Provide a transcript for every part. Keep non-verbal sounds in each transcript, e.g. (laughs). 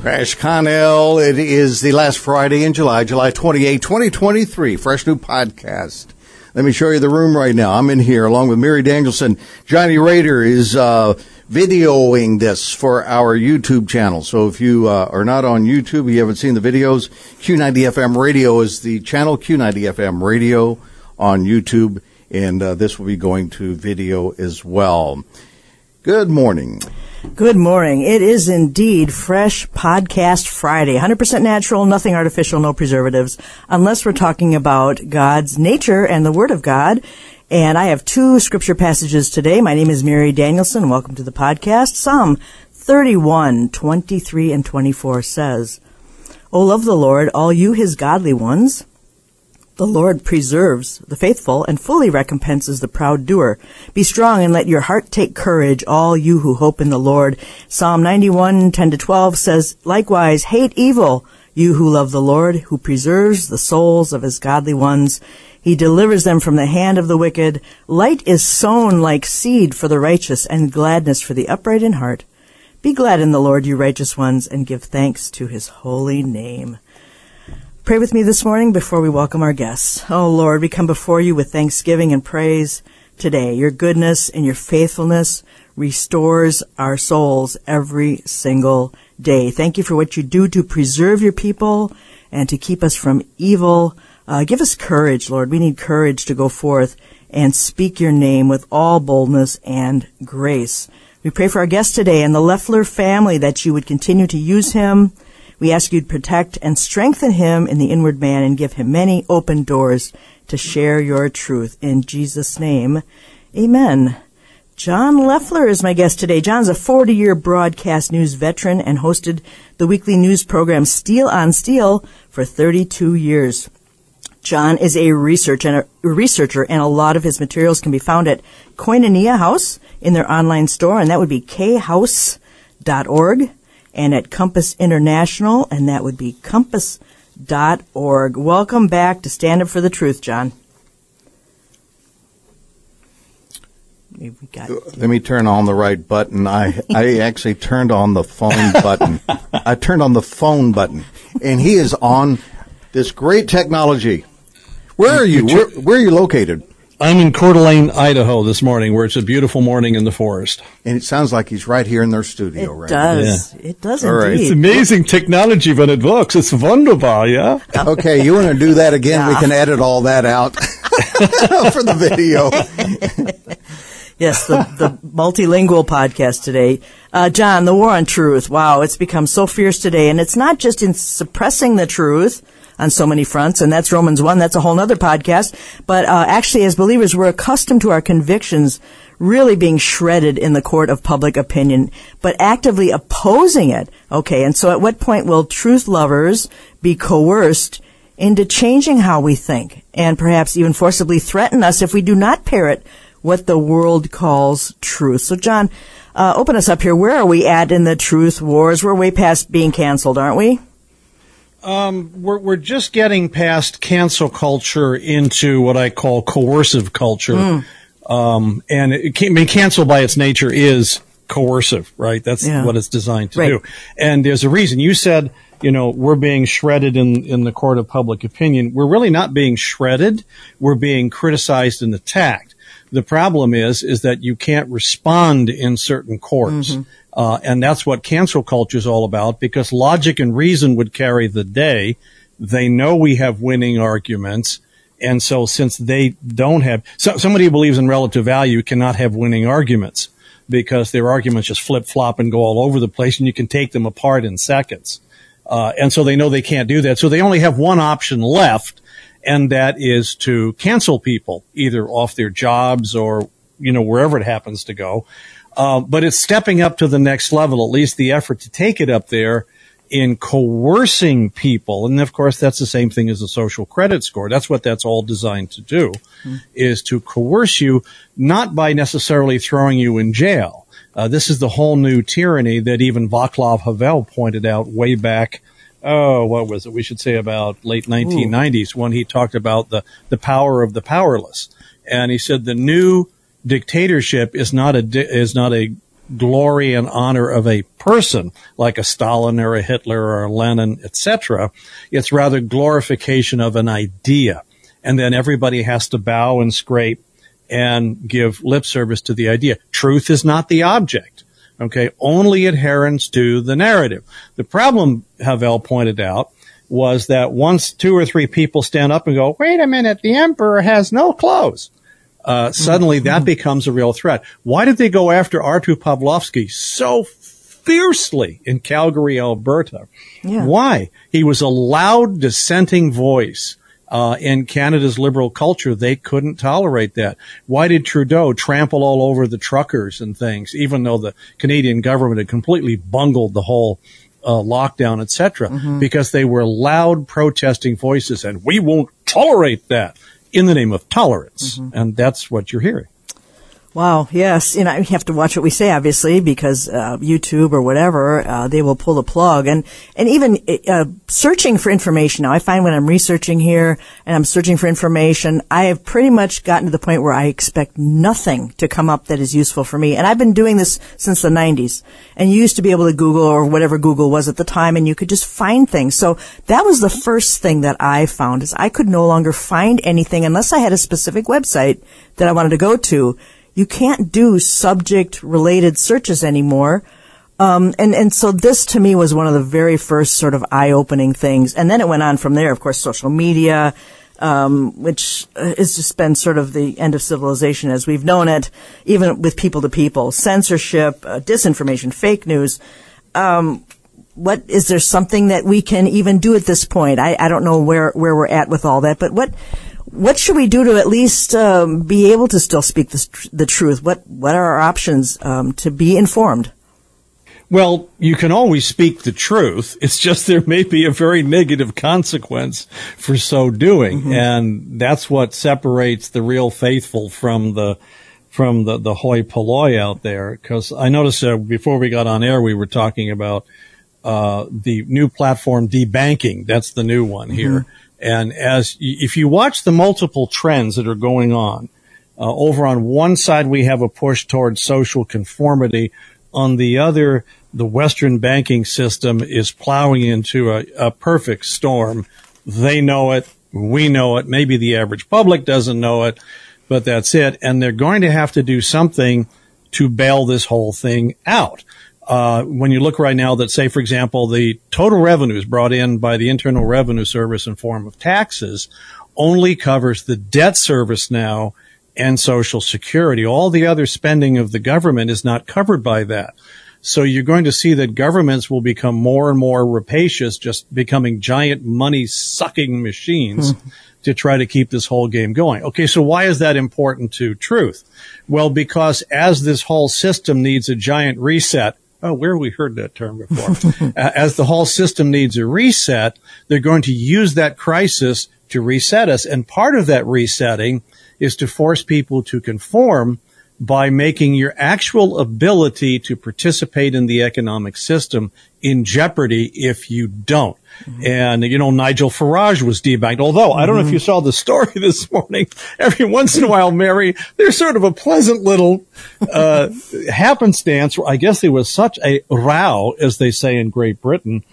Crash Connell, it is the last Friday in July, July 28, 2023. Fresh new podcast. Let me show you the room right now. I'm in here along with Mary Danielson. Johnny Rader is uh, videoing this for our YouTube channel. So if you uh, are not on YouTube, you haven't seen the videos, Q90FM Radio is the channel, Q90FM Radio on YouTube, and uh, this will be going to video as well. Good morning. Good morning. It is indeed Fresh Podcast Friday. 100% natural, nothing artificial, no preservatives, unless we're talking about God's nature and the Word of God. And I have two scripture passages today. My name is Mary Danielson. Welcome to the podcast. Psalm 31, 23 and 24 says, O love the Lord, all you his godly ones. The Lord preserves the faithful and fully recompenses the proud doer. Be strong and let your heart take courage, all you who hope in the Lord. Psalm 91, 10 to 12 says, Likewise, hate evil, you who love the Lord, who preserves the souls of his godly ones. He delivers them from the hand of the wicked. Light is sown like seed for the righteous and gladness for the upright in heart. Be glad in the Lord, you righteous ones, and give thanks to his holy name. Pray with me this morning before we welcome our guests. Oh Lord, we come before you with thanksgiving and praise today. Your goodness and your faithfulness restores our souls every single day. Thank you for what you do to preserve your people and to keep us from evil. Uh, give us courage, Lord. We need courage to go forth and speak your name with all boldness and grace. We pray for our guest today and the Loeffler family that you would continue to use him we ask you to protect and strengthen him in the inward man and give him many open doors to share your truth. In Jesus' name, amen. John Loeffler is my guest today. John's a 40 year broadcast news veteran and hosted the weekly news program Steel on Steel for 32 years. John is a and a researcher, and a lot of his materials can be found at Koinonia House in their online store, and that would be khouse.org and at Compass International, and that would be compass.org. Welcome back to Stand Up for the Truth, John. Uh, let me turn on the right button. I (laughs) I actually turned on the phone button. I turned on the phone button, and he is on this great technology. Where are you? Where, where are you located? I'm in Coeur d'Alene, Idaho this morning, where it's a beautiful morning in the forest. And it sounds like he's right here in their studio, it right? It does. Yeah. It does. All right. It's amazing technology when it works. It's wonderful, yeah? (laughs) Okay, you want to do that again? Yeah. We can edit all that out (laughs) for the video. (laughs) yes, the, the multilingual podcast today. Uh, John, the war on truth. Wow, it's become so fierce today. And it's not just in suppressing the truth, on so many fronts, and that's Romans 1. That's a whole other podcast. But uh, actually, as believers, we're accustomed to our convictions really being shredded in the court of public opinion, but actively opposing it. Okay, and so at what point will truth lovers be coerced into changing how we think and perhaps even forcibly threaten us if we do not parrot what the world calls truth? So, John, uh, open us up here. Where are we at in the truth wars? We're way past being canceled, aren't we? Um, we're we're just getting past cancel culture into what I call coercive culture, mm. um, and it can, I mean, cancel by its nature is coercive, right? That's yeah. what it's designed to right. do. And there's a reason. You said, you know, we're being shredded in in the court of public opinion. We're really not being shredded. We're being criticized and attacked. The problem is, is that you can't respond in certain courts. Mm-hmm. Uh, and that's what cancel culture is all about because logic and reason would carry the day. They know we have winning arguments. And so since they don't have, so, somebody who believes in relative value cannot have winning arguments because their arguments just flip flop and go all over the place and you can take them apart in seconds. Uh, and so they know they can't do that. So they only have one option left and that is to cancel people either off their jobs or, you know, wherever it happens to go. Uh, but it's stepping up to the next level, at least the effort to take it up there in coercing people. And of course, that's the same thing as a social credit score. That's what that's all designed to do is to coerce you, not by necessarily throwing you in jail. Uh, this is the whole new tyranny that even Václav Havel pointed out way back. Oh, what was it? We should say about late 1990s when he talked about the, the power of the powerless. And he said the new dictatorship is not a, di- is not a glory and honor of a person like a Stalin or a Hitler or a Lenin, etc. It's rather glorification of an idea. And then everybody has to bow and scrape and give lip service to the idea. Truth is not the object. Okay. Only adherence to the narrative. The problem, Havel pointed out, was that once two or three people stand up and go, wait a minute, the emperor has no clothes. Uh, suddenly that becomes a real threat. Why did they go after Artur Pawlowski so fiercely in Calgary, Alberta? Yeah. Why? He was a loud dissenting voice. Uh, in Canada's liberal culture, they couldn't tolerate that. Why did Trudeau trample all over the truckers and things, even though the Canadian government had completely bungled the whole uh, lockdown, etc., because they were loud protesting voices, and we won't tolerate that in the name of tolerance, and that's what you're hearing. Wow. Yes. You know, you have to watch what we say, obviously, because uh, YouTube or whatever, uh, they will pull the plug. And and even uh, searching for information. Now, I find when I'm researching here and I'm searching for information, I have pretty much gotten to the point where I expect nothing to come up that is useful for me. And I've been doing this since the 90s. And you used to be able to Google or whatever Google was at the time, and you could just find things. So that was the first thing that I found is I could no longer find anything unless I had a specific website that I wanted to go to you can't do subject related searches anymore. Um, and, and so this to me was one of the very first sort of eye opening things. And then it went on from there, of course, social media, um, which has just been sort of the end of civilization as we've known it, even with people to people, censorship, uh, disinformation, fake news. Um, what is there something that we can even do at this point? I, I don't know where, where we're at with all that, but what, what should we do to at least um, be able to still speak the, the truth? What what are our options um, to be informed? Well, you can always speak the truth. It's just there may be a very negative consequence for so doing. And that's what separates the real faithful from the, from the, the hoi polloi out there. Cause I noticed uh, before we got on air, we were talking about, uh, the new platform debanking. That's the new one here. And as, if you watch the multiple trends that are going on, uh, over on one side, we have a push towards social conformity. On the other, the Western banking system is plowing into a, a perfect storm. They know it. We know it. Maybe the average public doesn't know it, but that's it. And they're going to have to do something to bail this whole thing out. Uh, when you look right now that say, for example, the total revenues brought in by the Internal Revenue Service in form of taxes only covers the debt service now and social security. All the other spending of the government is not covered by that. So you're going to see that governments will become more and more rapacious, just becoming giant money sucking machines (laughs) to try to keep this whole game going. Okay. So why is that important to truth? Well, because as this whole system needs a giant reset, Oh, where have we heard that term before? (laughs) Uh, as the whole system needs a reset, they're going to use that crisis to reset us. And part of that resetting is to force people to conform by making your actual ability to participate in the economic system in jeopardy if you don't. And, you know, Nigel Farage was debanked. Although I don't know if you saw the story (laughs) this morning. Every once in a while, Mary, there's sort of a pleasant little, uh, happenstance. I guess there was such a row, as they say in Great Britain.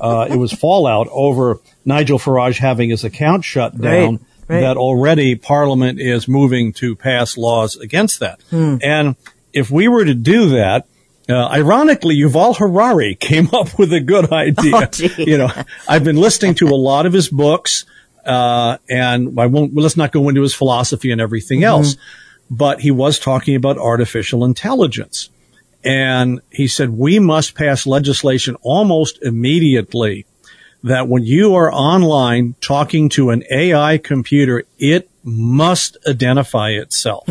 Uh, it was fallout over Nigel Farage having his account shut down right. that already Parliament is moving to pass laws against that. And if we were to do that, uh, ironically, Yuval Harari came up with a good idea. Oh, (laughs) you know, I've been listening to a lot of his books, uh, and I won't, well, let's not go into his philosophy and everything else, but he was talking about artificial intelligence. And he said, we must pass legislation almost immediately that when you are online talking to an AI computer, it must identify itself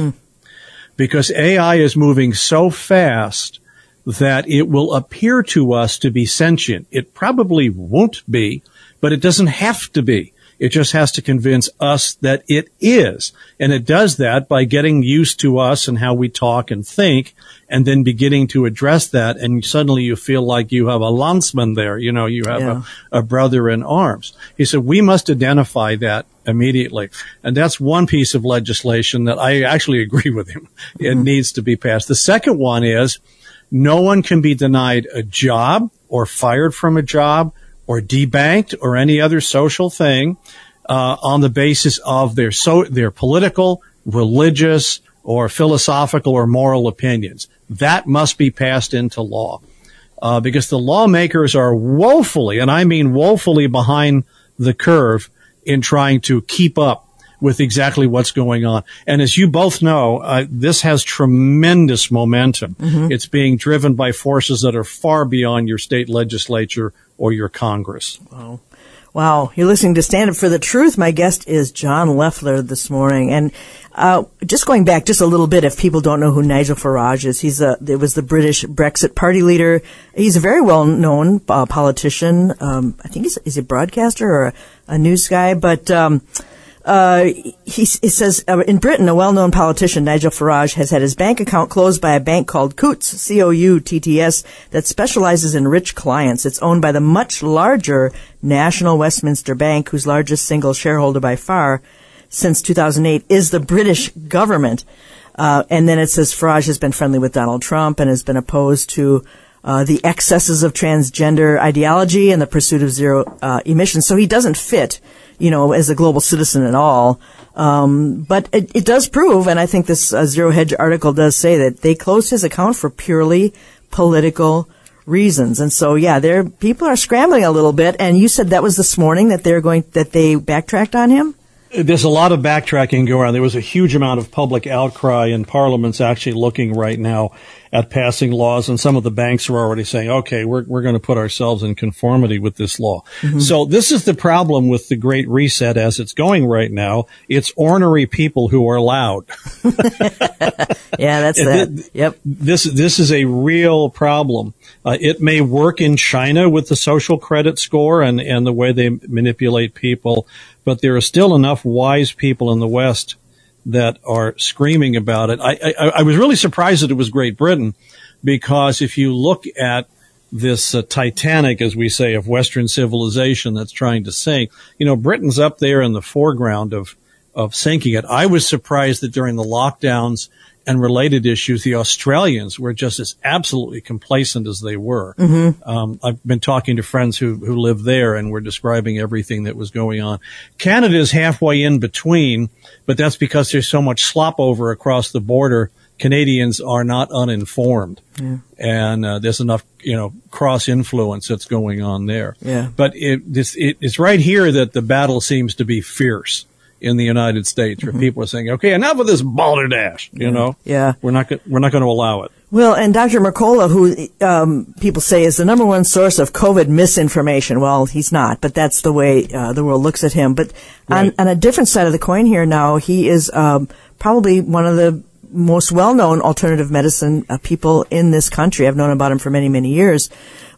because AI is moving so fast that it will appear to us to be sentient. It probably won't be, but it doesn't have to be. It just has to convince us that it is. And it does that by getting used to us and how we talk and think and then beginning to address that. And suddenly you feel like you have a landsman there. You know, you have Yeah. a, a brother in arms. He said, we must identify that immediately. And that's one piece of legislation that I actually (laughs) agree with him. It mm-hmm. needs to be passed. The second one is no one can be denied a job or fired from a job or debanked or any other social thing uh, on the basis of their so their political, religious, or philosophical or moral opinions. That must be passed into law uh, because the lawmakers are woefully, and I mean woefully, behind the curve in trying to keep up with exactly what's going on. And as you both know, uh, this has tremendous momentum. It's being driven by forces that are far beyond your state legislature or your Congress. Wow, you're listening to Stand Up for the Truth. My guest is John Loeffler this morning, and uh, just going back just a little bit, if people don't know who Nigel Farage is, he's a it was the British Brexit Party leader. He's a very well known uh, politician. Um, I think he's is a broadcaster or a, a news guy, but. Um, uh, he, he says uh, in Britain, a well-known politician, Nigel Farage, has had his bank account closed by a bank called Coutts, C-O-U-T-T-S, that specializes in rich clients. It's owned by the much larger National Westminster Bank, whose largest single shareholder by far since 2008 is the British government. Uh, and then it says Farage has been friendly with Donald Trump and has been opposed to uh, the excesses of transgender ideology and the pursuit of zero uh, emissions. So he doesn't fit, you know, as a global citizen at all. Um, but it, it does prove, and I think this uh, Zero Hedge article does say that they closed his account for purely political reasons. And so, yeah, there people are scrambling a little bit. And you said that was this morning that they're going that they backtracked on him. There's a lot of backtracking going on. There was a huge amount of public outcry, and Parliament's actually looking right now at passing laws, and some of the banks are already saying, okay, we're, we're going to put ourselves in conformity with this law. So this is the problem with the Great Reset as it's going right now. It's ornery people who are loud. (laughs) Yeah, that's And that. th- Yep. This this is a real problem. Uh, it may work in China with the social credit score and and the way they manipulate people, but there are still enough wise people in the West that are screaming about it. I I, I was really surprised that it was Great Britain, because if you look at this uh, Titanic, as we say, of Western civilization that's trying to sink, you know, Britain's up there in the foreground of of sinking it. I was surprised that during the lockdowns and related issues, the Australians were just as absolutely complacent as they were. Um, I've been talking to friends who, who live there and were describing everything that was going on. Canada is halfway in between, but that's because there's so much slop over across the border. Canadians are not uninformed. And uh, there's enough, you know, cross influence that's going on there. Yeah. But it, this, it, it's right here that the battle seems to be fierce in the United States, where people are saying, "Okay, enough of this balderdash." You know, Mm-hmm. Yeah. we're not go- we're not going to allow it. Well, and Dr. Mercola, who um, people say is the number one source of COVID misinformation. Well, he's not, but that's the way uh, the world looks at him. But on, Right. on a different side of the coin here now, he is um, probably one of the most well-known alternative medicine uh, people in this country. I've known about him for many, many years.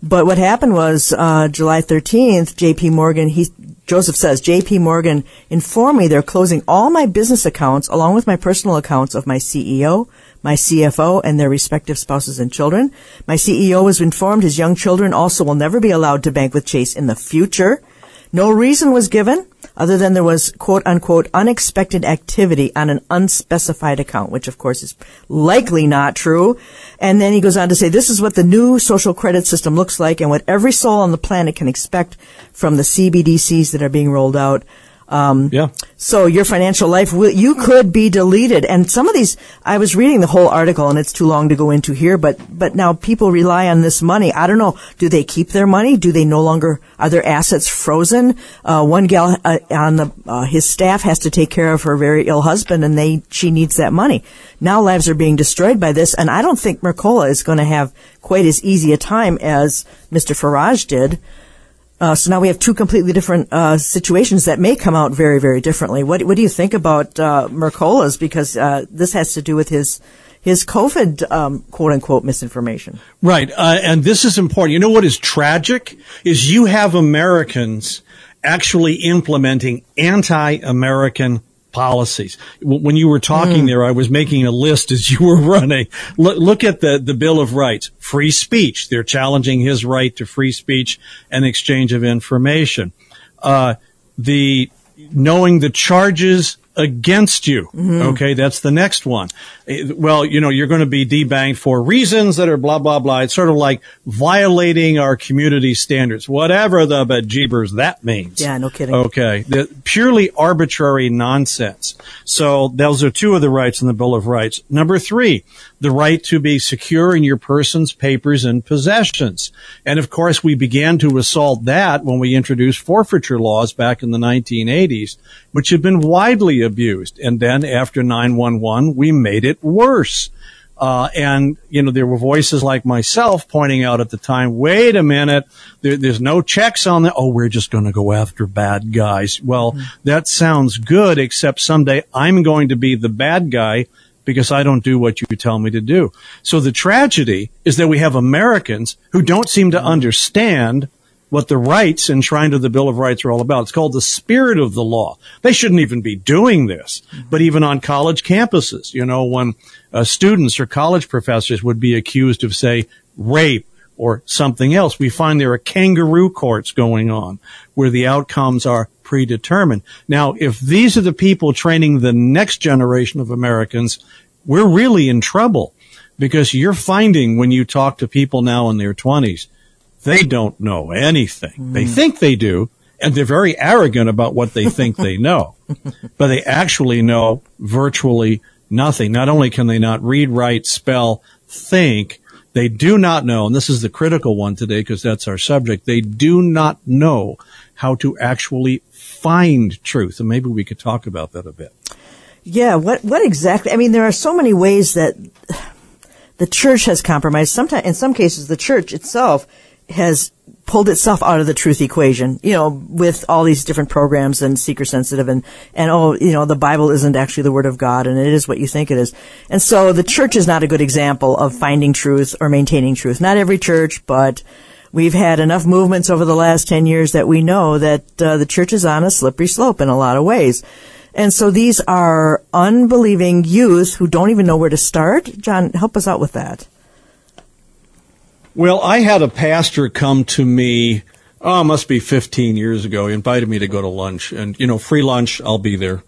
But what happened was uh, July 13th, J.P. Morgan, he Joseph says, J.P. Morgan informed me they're closing all my business accounts along with my personal accounts of my CEO, my CFO, and their respective spouses and children. My CEO was informed his young children also will never be allowed to bank with Chase in the future. No reason was given other than there was quote unquote unexpected activity on an unspecified account, which of course is likely not true. And then he goes on to say, this is what the new social credit system looks like and what every soul on the planet can expect from the CBDCs that are being rolled out. Um, Yeah. so your financial life, will, you could be deleted. And some of these, I was reading the whole article and it's too long to go into here, but, but now people rely on this money. I don't know. Do they keep their money? Do they no longer, are their assets frozen? Uh, one gal uh, on the, uh, his staff has to take care of her very ill husband and they, she needs that money. Now lives are being destroyed by this. And I don't think Mercola is going to have quite as easy a time as Mr. Farage did. Uh, so now we have two completely different uh, situations that may come out very, very differently. What What do you think about uh, Mercola's? Because uh, this has to do with his his COVID um, quote unquote misinformation. Right. Uh, and this is important. You know what is tragic? Is you have Americans actually implementing anti-American policies. When you were talking mm. there, I was making a list as (laughs) you were running. Look, look, at the, the Bill of Rights. Free speech. They're challenging his right to free speech and exchange of information. Uh, the knowing the charges against you. Mm-hmm. Okay, that's the next one. Well, you know, you're going to be debanked for reasons that are blah, blah, blah. It's sort of like violating our community standards, whatever the bejeebers that means. Yeah, no kidding. Okay, the purely arbitrary nonsense. So those are two of the rights in the Bill of Rights. Number three, the right to be secure in your person's papers and possessions. And of course, we began to assault that when we introduced forfeiture laws back in the 1980s, which had been widely abused. And then after 911, we made it worse. Uh, and, you know, there were voices like myself pointing out at the time, wait a minute, there, there's no checks on that. Oh, we're just going to go after bad guys. Well, mm-hmm. that sounds good, except someday I'm going to be the bad guy because I don't do what you tell me to do. So the tragedy is that we have Americans who don't seem to understand what the rights enshrined in the Bill of Rights are all about. It's called the spirit of the law. They shouldn't even be doing this. But even on college campuses, you know, when uh, students or college professors would be accused of, say, rape or something else, we find there are kangaroo courts going on where the outcomes are predetermined. Now, if these are the people training the next generation of Americans, we're really in trouble because you're finding when you talk to people now in their 20s, they don't know anything. Mm. They think they do, and they're very arrogant about what they think they know, (laughs) but they actually know virtually nothing. Not only can they not read, write, spell, think, they do not know, and this is the critical one today because that's our subject, they do not know how to actually find truth. And maybe we could talk about that a bit. Yeah, what what exactly? I mean, there are so many ways that the church has compromised. Sometimes, in some cases, the church itself has pulled itself out of the truth equation, you know, with all these different programs and seeker sensitive and, and oh, you know, the Bible isn't actually the word of God and it is what you think it is. And so the church is not a good example of finding truth or maintaining truth. Not every church, but we've had enough movements over the last 10 years that we know that uh, the church is on a slippery slope in a lot of ways. And so these are unbelieving youth who don't even know where to start. John, help us out with that. Well, I had a pastor come to me, oh, must be 15 years ago. He invited me to go to lunch and, you know, free lunch, I'll be there.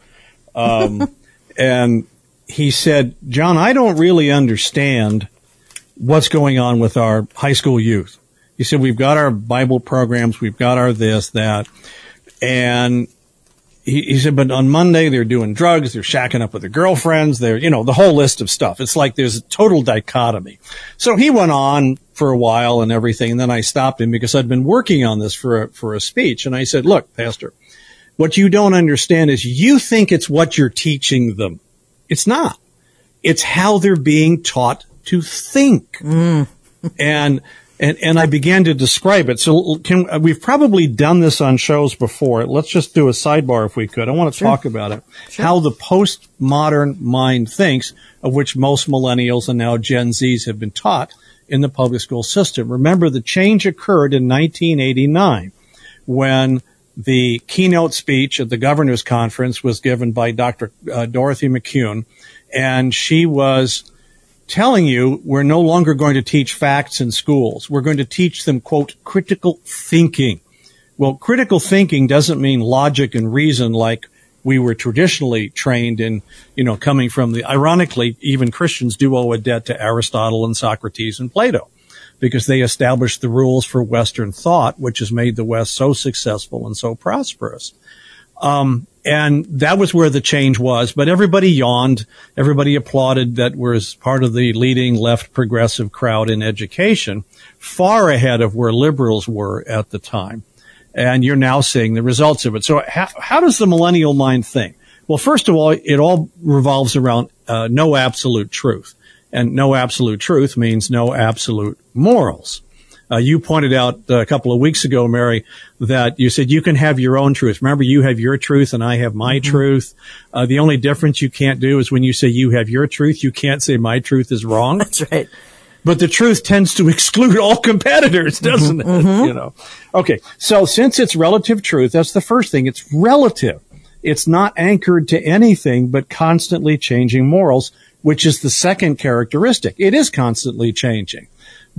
Um, (laughs) and he said, John, I don't really understand what's going on with our high school youth. He said, we've got our Bible programs, we've got our this, that. And he, he, said, but on Monday they're doing drugs, they're shacking up with their girlfriends, they're, you know, the whole list of stuff. It's like there's a total dichotomy. So he went on for a while and everything. And then I stopped him because I'd been working on this for a, for a speech. And I said, look, pastor, what you don't understand is you think it's what you're teaching them. It's not. It's how they're being taught to think. Mm. and and and I began to describe it. So can we've probably done this on shows before. Let's just do a sidebar if we could. I want to sure. talk about it. Sure. How the postmodern mind thinks, of which most millennials and now Gen Zs have been taught in the public school system. Remember, the change occurred in 1989 when the keynote speech at the governor's conference was given by Dr. Uh, Dorothy McCune, and she was telling you we're no longer going to teach facts in schools. We're going to teach them, quote, critical thinking. Well, critical thinking doesn't mean logic and reason like we were traditionally trained in, you know, coming from the, ironically, even Christians do owe a debt to Aristotle and Socrates and Plato because they established the rules for Western thought, which has made the West so successful and so prosperous. Um, and that was where the change was. But everybody yawned. Everybody applauded that was part of the leading left progressive crowd in education, far ahead of where liberals were at the time. And you're now seeing the results of it. So how, how does the millennial mind think? Well, first of all, it all revolves around uh, no absolute truth. And no absolute truth means no absolute morals. Uh, you pointed out a couple of weeks ago, Mary, that you said you can have your own truth. Remember, you have your truth and I have my truth. Uh, the only difference you can't do is when you say you have your truth, you can't say my truth is wrong. (laughs) That's right. But the truth tends to (laughs) exclude all competitors, doesn't it? (laughs) You know. Okay. So since it's relative truth, that's the first thing. It's relative. It's not anchored to anything but constantly changing morals, which is the second characteristic. It is constantly changing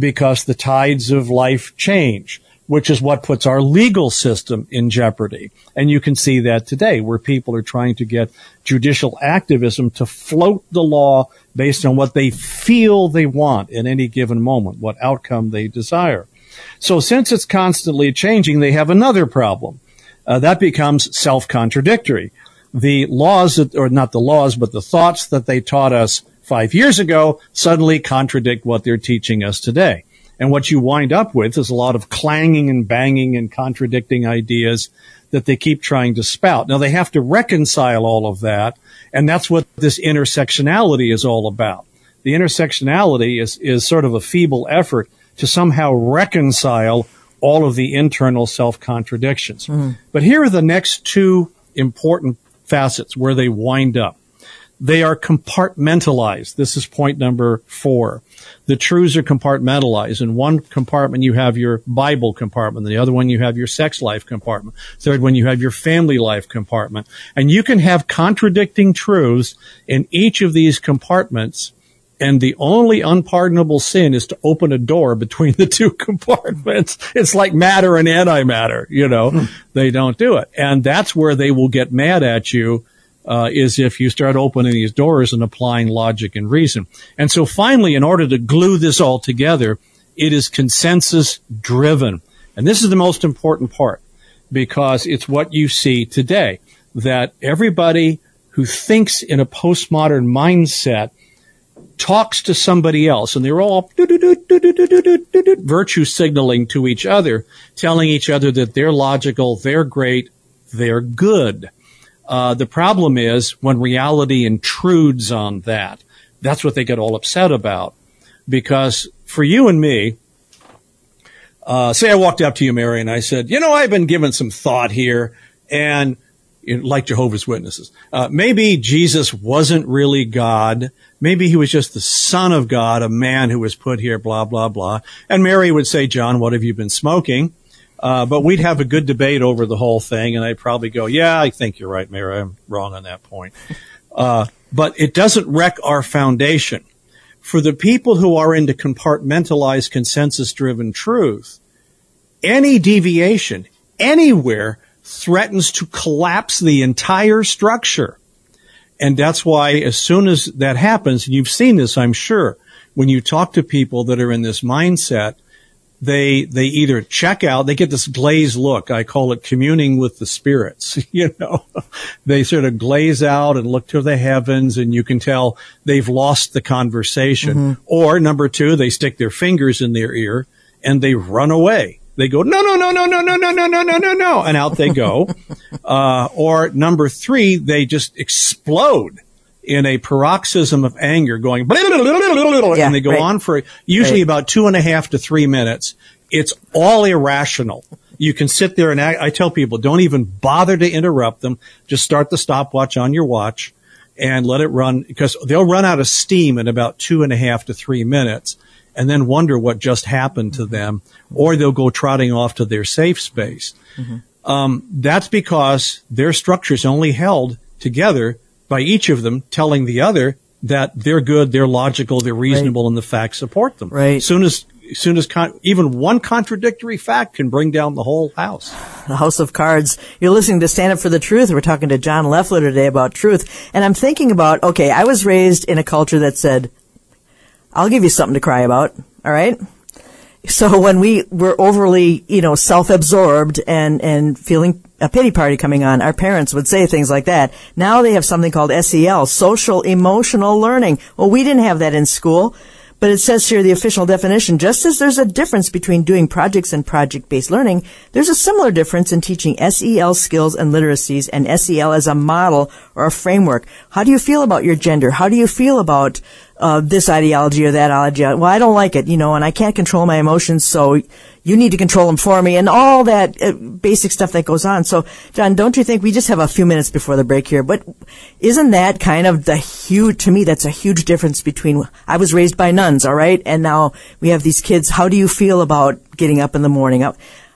because the tides of life change, which is what puts our legal system in jeopardy. And you can see that today where people are trying to get judicial activism to float the law based on what they feel they want in any given moment, what outcome they desire. So since it's constantly changing, they have another problem. Uh, that becomes self-contradictory. The laws that, or not the laws, but the thoughts that they taught us five years ago suddenly contradict what they're teaching us today. And what you wind up with is a lot of clanging and banging and contradicting ideas that they keep trying to spout. Now they have to reconcile all of that. And that's what this intersectionality is all about. The intersectionality is, is sort of a feeble effort to somehow reconcile all of the internal self contradictions. Mm-hmm. But here are the next two important facets where they wind up. They are compartmentalized. This is point number four. The truths are compartmentalized. In one compartment, you have your Bible compartment. The other one, you have your sex life compartment. Third one, you have your family life compartment. And you can have contradicting truths in each of these compartments. And the only unpardonable sin is to open a door between the two (laughs) compartments. It's like matter and antimatter, you know, hmm. they don't do it. And that's where they will get mad at you uh, is if you start opening these doors and applying logic and reason. And so finally, in order to glue this all together, it is consensus driven. And this is the most important part because it's what you see today that everybody who thinks in a postmodern mindset talks to somebody else and they're all virtue signaling to each other, telling each other that they're logical, they're great, they're good. Uh, the problem is when reality intrudes on that. That's what they get all upset about. Because for you and me, uh, say I walked up to you, Mary, and I said, you know, I've been given some thought here, and you know, like Jehovah's Witnesses, uh, maybe Jesus wasn't really God. Maybe he was just the Son of God, a man who was put here, blah blah blah. And Mary would say, John, what have you been smoking? Uh, but we'd have a good debate over the whole thing, and I'd probably go, "Yeah, I think you're right, Mary. I'm wrong on that point." (laughs) Uh, but it doesn't wreck our foundation. For the people who are into compartmentalized, consensus-driven truth, any deviation anywhere threatens to collapse the entire structure. And that's why as soon as that happens, and you've seen this, I'm sure, when you talk to people that are in this mindset, they they either check out they get this glazed look i call it communing with the spirits you know they sort of glaze out and look to the heavens and you can tell they've lost the conversation or number two they stick their fingers in their ear and they run away they go no no no no no no no no no no no no and out they go uh, or number three they just explode in a paroxysm of anger going Yeah, and they go right. on for usually Right. about two and a half to three minutes. It's all irrational. You can sit there and act, I tell people, don't even bother to interrupt them. Just start the stopwatch on your watch and let it run because they'll run out of steam in about two and a half to three minutes and then wonder what just happened to them or they'll go trotting off to their safe space. Um, that's because their structure's only held together by each of them telling the other that they're good, they're logical, they're reasonable, and the facts support them. Right. Soon as, soon as con- even one contradictory fact can bring down the whole house. the House of Cards. You're listening to Stand Up for the Truth. We're talking to John Loeffler today about truth. And I'm thinking about, okay, I was raised in a culture that said, I'll give you something to cry about. All right. So when we were overly, you know, self-absorbed and, and feeling a pity party coming on, our parents would say things like that. Now they have something called SEL, social emotional learning. Well, we didn't have that in school. But it says here the official definition, just as there's a difference between doing projects and project-based learning, there's a similar difference in teaching SEL skills and literacies and SEL as a model or a framework. How do you feel about your gender? How do you feel about uh, this ideology or that ideology. Well, I don't like it, you know, and I can't control my emotions, so you need to control them for me, and all that uh, basic stuff that goes on. So, John, don't you think we just have a few minutes before the break here? But isn't that kind of the huge? To me, that's a huge difference between I was raised by nuns, all right, and now we have these kids. How do you feel about getting up in the morning?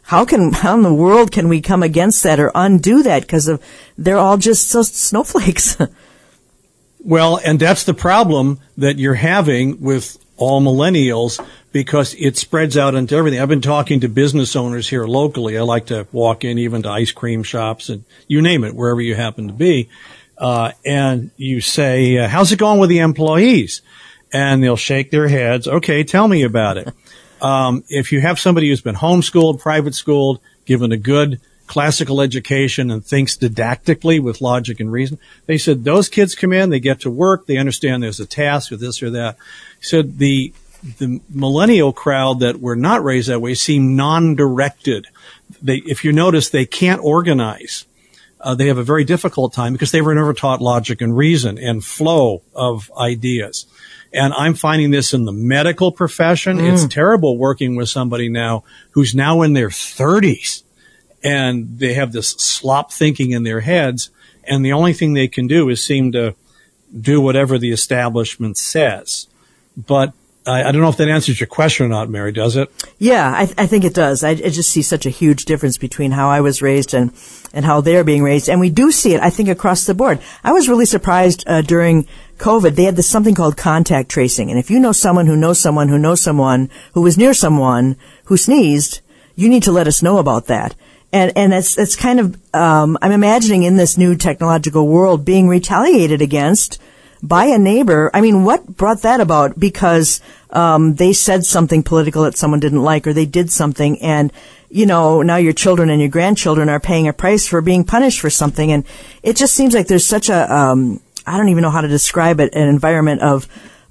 How can how in the world can we come against that or undo that because they're all just so snowflakes? (laughs) Well, and that's the problem that you're having with all millennials because it spreads out into everything. I've been talking to business owners here locally. I like to walk in even to ice cream shops and you name it, wherever you happen to be. Uh, and you say, uh, how's it going with the employees? And they'll shake their heads. Okay, tell me about it. (laughs) Um, if you have somebody who's been homeschooled, private schooled, given a good classical education and thinks didactically with logic and reason. They said those kids come in, they get to work, they understand there's a task or this or that. He said the the millennial crowd that were not raised that way seem non-directed. They, if you notice, they can't organize. Uh, they have a very difficult time because they were never taught logic and reason and flow of ideas. And I'm finding this in the medical profession. Mm. It's terrible working with somebody now who's now in their 30s and they have this slop thinking in their heads, and the only thing they can do is seem to do whatever the establishment says. But I, I don't know if that answers your question or not, Mary. Does it? Yeah, I, I think it does. I, I, just see such a huge difference between how I was raised and and how they're being raised, and we do see it. I think across the board. I was really surprised uh, during COVID. They had this something called contact tracing, and if you know someone who knows someone who knows someone who was near someone who sneezed, you need to let us know about that and and it's it's kind of um, I'm imagining in this new technological world being retaliated against by a neighbor. I mean, what brought that about? Because um, they said something political that someone didn't like, or they did something, and you know now your children and your grandchildren are paying a price for being punished for something, and it just seems like there's such a um, I don't even know how to describe it an environment of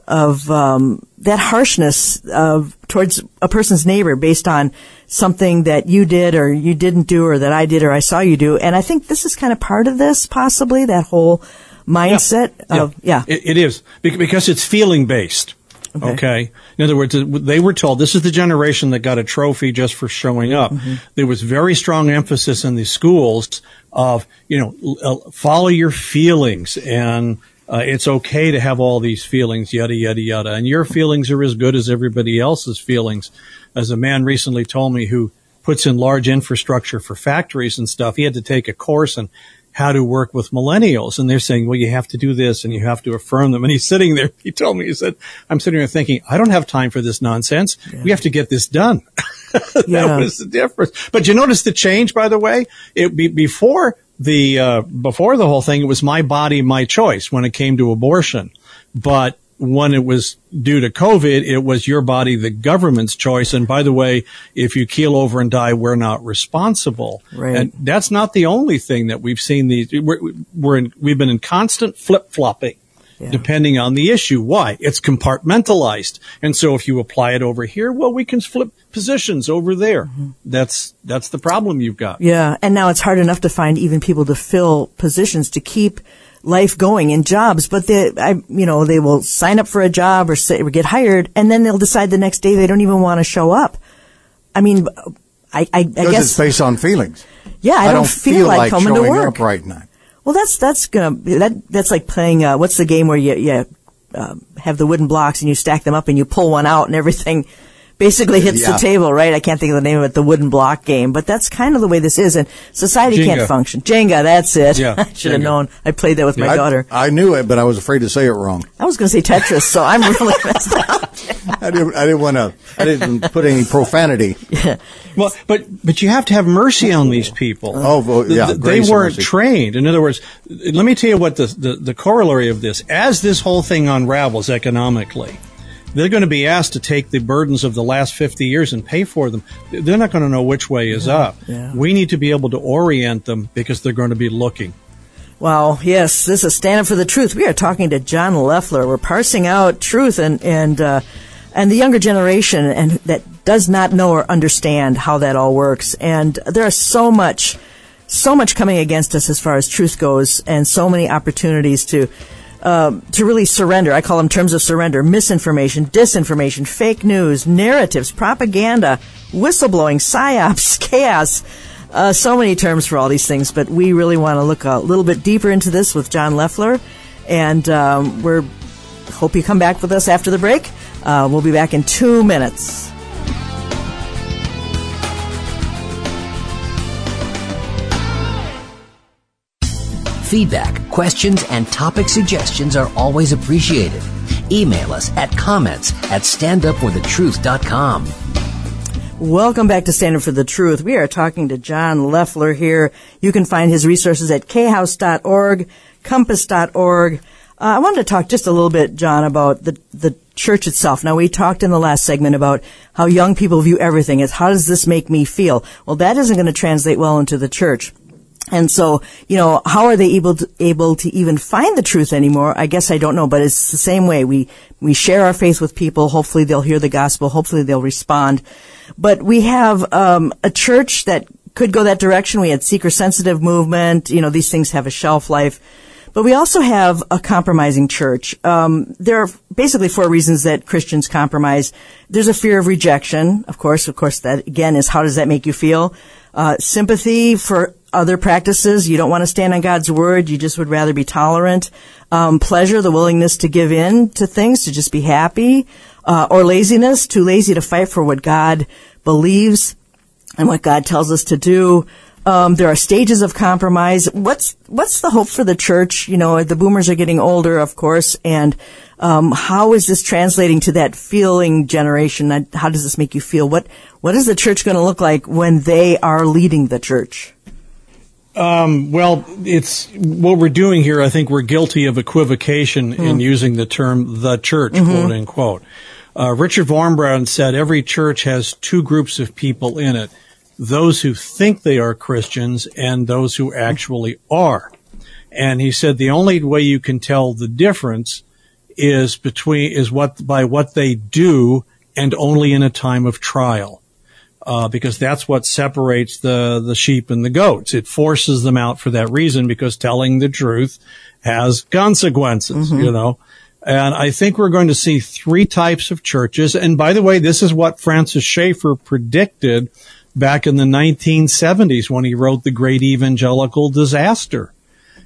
of um, that harshness of towards a person's neighbor based on something that you did or you didn't do or that I did or I saw you do. And I think this is kind of part of this, possibly that whole mindset yeah. of yeah. yeah. It, it is because it's feeling based. Okay. okay. In other words, they were told this is the generation that got a trophy just for showing up. Mm-hmm. There was very strong emphasis in the schools of, you know, uh, follow your feelings and uh, it's okay to have all these feelings, yada, yada, yada. And your feelings are as good as everybody else's feelings. As a man recently told me who puts in large infrastructure for factories and stuff, he had to take a course on how to work with millennials. And they're saying, well, you have to do this and you have to affirm them. And he's sitting there. He told me, he said, I'm sitting there thinking, I don't have time for this nonsense. Yeah. We have to get this done. (laughs) that yeah. was the difference. But you notice the change, by the way? It be, before the uh, before the whole thing, it was my body, my choice when it came to abortion. But when it was due to COVID, it was your body, the government's choice. And by the way, if you keel over and die, we're not responsible. Right. And that's not the only thing that we've seen. These we're, we're in, we've been in constant flip flopping yeah. depending on the issue. Why? It's compartmentalized. And so if you apply it over here, well, we can flip positions over there. Mm-hmm. That's, that's the problem you've got. Yeah. And now it's hard enough to find even people to fill positions to keep life going in jobs, but they, I, you know, they will sign up for a job or, say, or get hired and then they'll decide the next day they don't even want to show up. I mean, I, I, I guess it's based on feelings. Yeah, I, I don't, don't, feel, feel like, like coming showing to work up right now. Well, that's that's gonna that that's like playing. Uh, what's the game where you you uh, have the wooden blocks and you stack them up and you pull one out and everything basically hits Yeah. the table, right? I can't think of the name of it, the wooden block game, but that's kind of the way this is, and society Jenga. can't function. Jenga, that's it. Yeah, (laughs) I should have known. I played that with my I, daughter. I knew it, but I was afraid to say it wrong. I was going to say Tetris, so I'm really (laughs) messed up. I didn't. I didn't want to. I didn't put any profanity. Well, but but you have to have mercy on these people. Oh, well, yeah, Th- they weren't trained. In other words, let me tell you what the, the the corollary of this. As this whole thing unravels economically, they're going to be asked to take the burdens of the last fifty years and pay for them. They're not going to know which way is up. yeah. We need to be able to orient them because they're going to be looking. Wow, yes, this is Standing for the Truth. We are talking to John Loeffler. We're parsing out truth and and uh, and the younger generation and that does not know or understand how that all works. And there is so much, so much coming against us as far as truth goes, and so many opportunities to um, to really surrender. I call them terms of surrender: misinformation, disinformation, fake news, narratives, propaganda, whistleblowing, psyops, (laughs) chaos. Uh, so many terms for all these things, but we really want to look a little bit deeper into this with John Loeffler, and um, we're hope you come back with us after the break. Uh, we'll be back in two minutes. Feedback, questions, and topic suggestions are always appreciated. Email us at comments at standupforthetruth.com. Welcome back to Stand Up for the Truth. We are talking to John Loeffler here. You can find his resources at khouse.org, compass.org. Uh, I wanted to talk just a little bit, John, about the, the church itself. Now, we talked in the last segment about how young people view everything as how does this make me feel? Well, that isn't going to translate well into the church. And so, you know, how are they able to, able to even find the truth anymore? I guess I don't know, but it's the same way. We, we share our faith with people. Hopefully they'll hear the gospel. Hopefully they'll respond. But we have, um, a church that could go that direction. We had seeker sensitive movement. You know, these things have a shelf life. But we also have a compromising church. Um, there are basically four reasons that Christians compromise. There's a fear of rejection, of course. Of course, that again is how does that make you feel? Uh, sympathy for other practices. You don't want to stand on God's word. You just would rather be tolerant. Um, pleasure, the willingness to give in to things, to just be happy. Uh, or laziness, too lazy to fight for what God believes and what God tells us to do. Um, there are stages of compromise. What's what's the hope for the church? You know, the boomers are getting older, of course, and um, how is this translating to that feeling generation? How does this make you feel? What what is the church going to look like when they are leading the church? Um, well, it's what we're doing here. I think we're guilty of equivocation in using the term "the church," quote unquote. Uh, Richard Wurmbrand said every church has two groups of people in it: those who think they are Christians and those who actually are. And he said the only way you can tell the difference is between is what by what they do, and only in a time of trial uh, because that's what separates the the sheep and the goats. It forces them out for that reason because telling the truth has consequences, you know. And I think we're going to see three types of churches. And by the way, this is what Francis Schaeffer predicted back in the 1970s when he wrote The Great Evangelical Disaster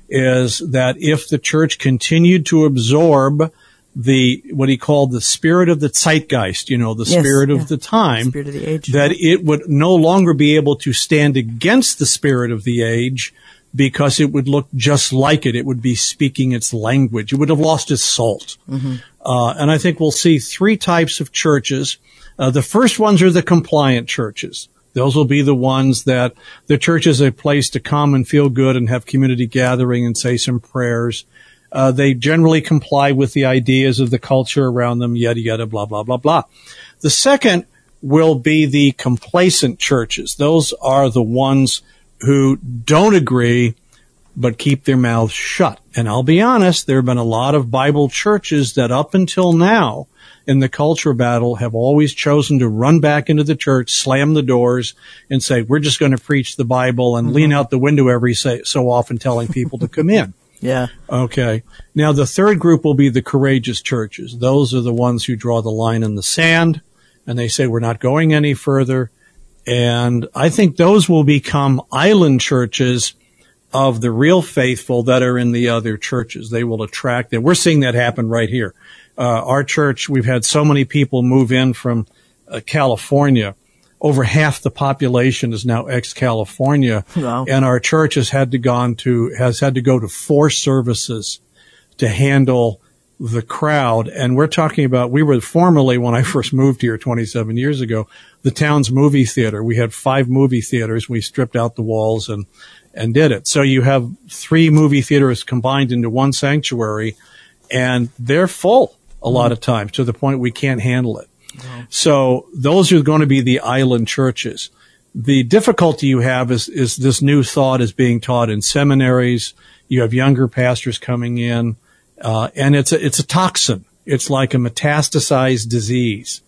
is that if the church continued to absorb the what he called the spirit of the zeitgeist, you know, the Yes, spirit yeah. of the time, of the age. that it would no longer be able to stand against the spirit of the age because it would look just like it. It would be speaking its language. It would have lost its salt. Uh, and I think we'll see three types of churches. Uh, the first ones are the compliant churches. Those will be the ones that the church is a place to come and feel good and have community gathering and say some prayers. Uh, they generally comply with the ideas of the culture around them, yada, yada, blah, blah, blah, blah. The second will be the complacent churches. Those are the ones who don't agree, but keep their mouths shut. And I'll be honest, there have been a lot of Bible churches that up until now in the culture battle have always chosen to run back into the church, slam the doors, and say, we're just going to preach the Bible and lean out the window every say, so often telling people to come in. (laughs) Yeah. Okay. Now the third group will be the courageous churches. Those are the ones who draw the line in the sand and they say we're not going any further. And I think those will become island churches of the real faithful that are in the other churches. They will attract them. We're seeing that happen right here. Uh, our church, we've had so many people move in from uh, California. Over half the population is now ex-California. Wow. And our church has had to gone to, has had to go to four services to handle the crowd. And we're talking about, we were formerly, when I first moved here 27 years ago, the town's movie theater. We had five movie theaters. We stripped out the walls and, and did it. So you have three movie theaters combined into one sanctuary and they're full a lot of times to the point we can't handle it. So those are going to be the island churches. The difficulty you have is, is this new thought is being taught in seminaries. You have younger pastors coming in, uh, and it's a, it's a toxin. It's like a metastasized disease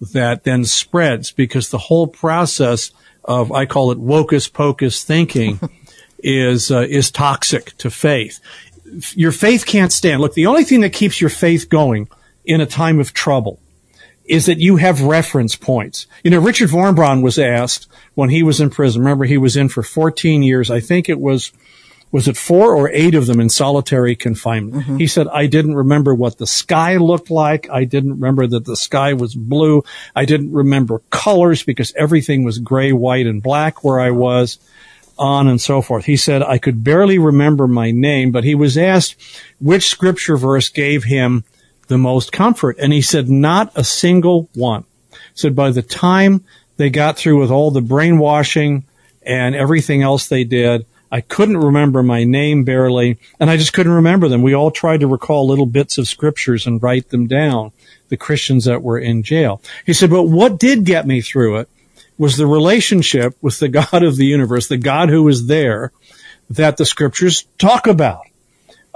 that then spreads because the whole process of, I call it wocus pocus thinking (laughs) is, uh, is toxic to faith. your faith can't stand. Look, the only thing that keeps your faith going in a time of trouble is that you have reference points. You know, Richard Wurmbrand was asked when he was in prison. Remember, he was in for 14 years. I think it was, was it four or eight of them in solitary confinement? Mm-hmm. He said, I didn't remember what the sky looked like. I didn't remember that the sky was blue. I didn't remember colors because everything was gray, white, and black where I was on and so forth. He said, I could barely remember my name, but he was asked which scripture verse gave him the most comfort. And he said, not a single one. He said, by the time they got through with all the brainwashing and everything else they did, I couldn't remember my name barely, and I just couldn't remember them. We all tried to recall little bits of scriptures and write them down, the Christians that were in jail. He said, but what did get me through it was the relationship with the (laughs) God of the universe, the God who is there that the scriptures talk about.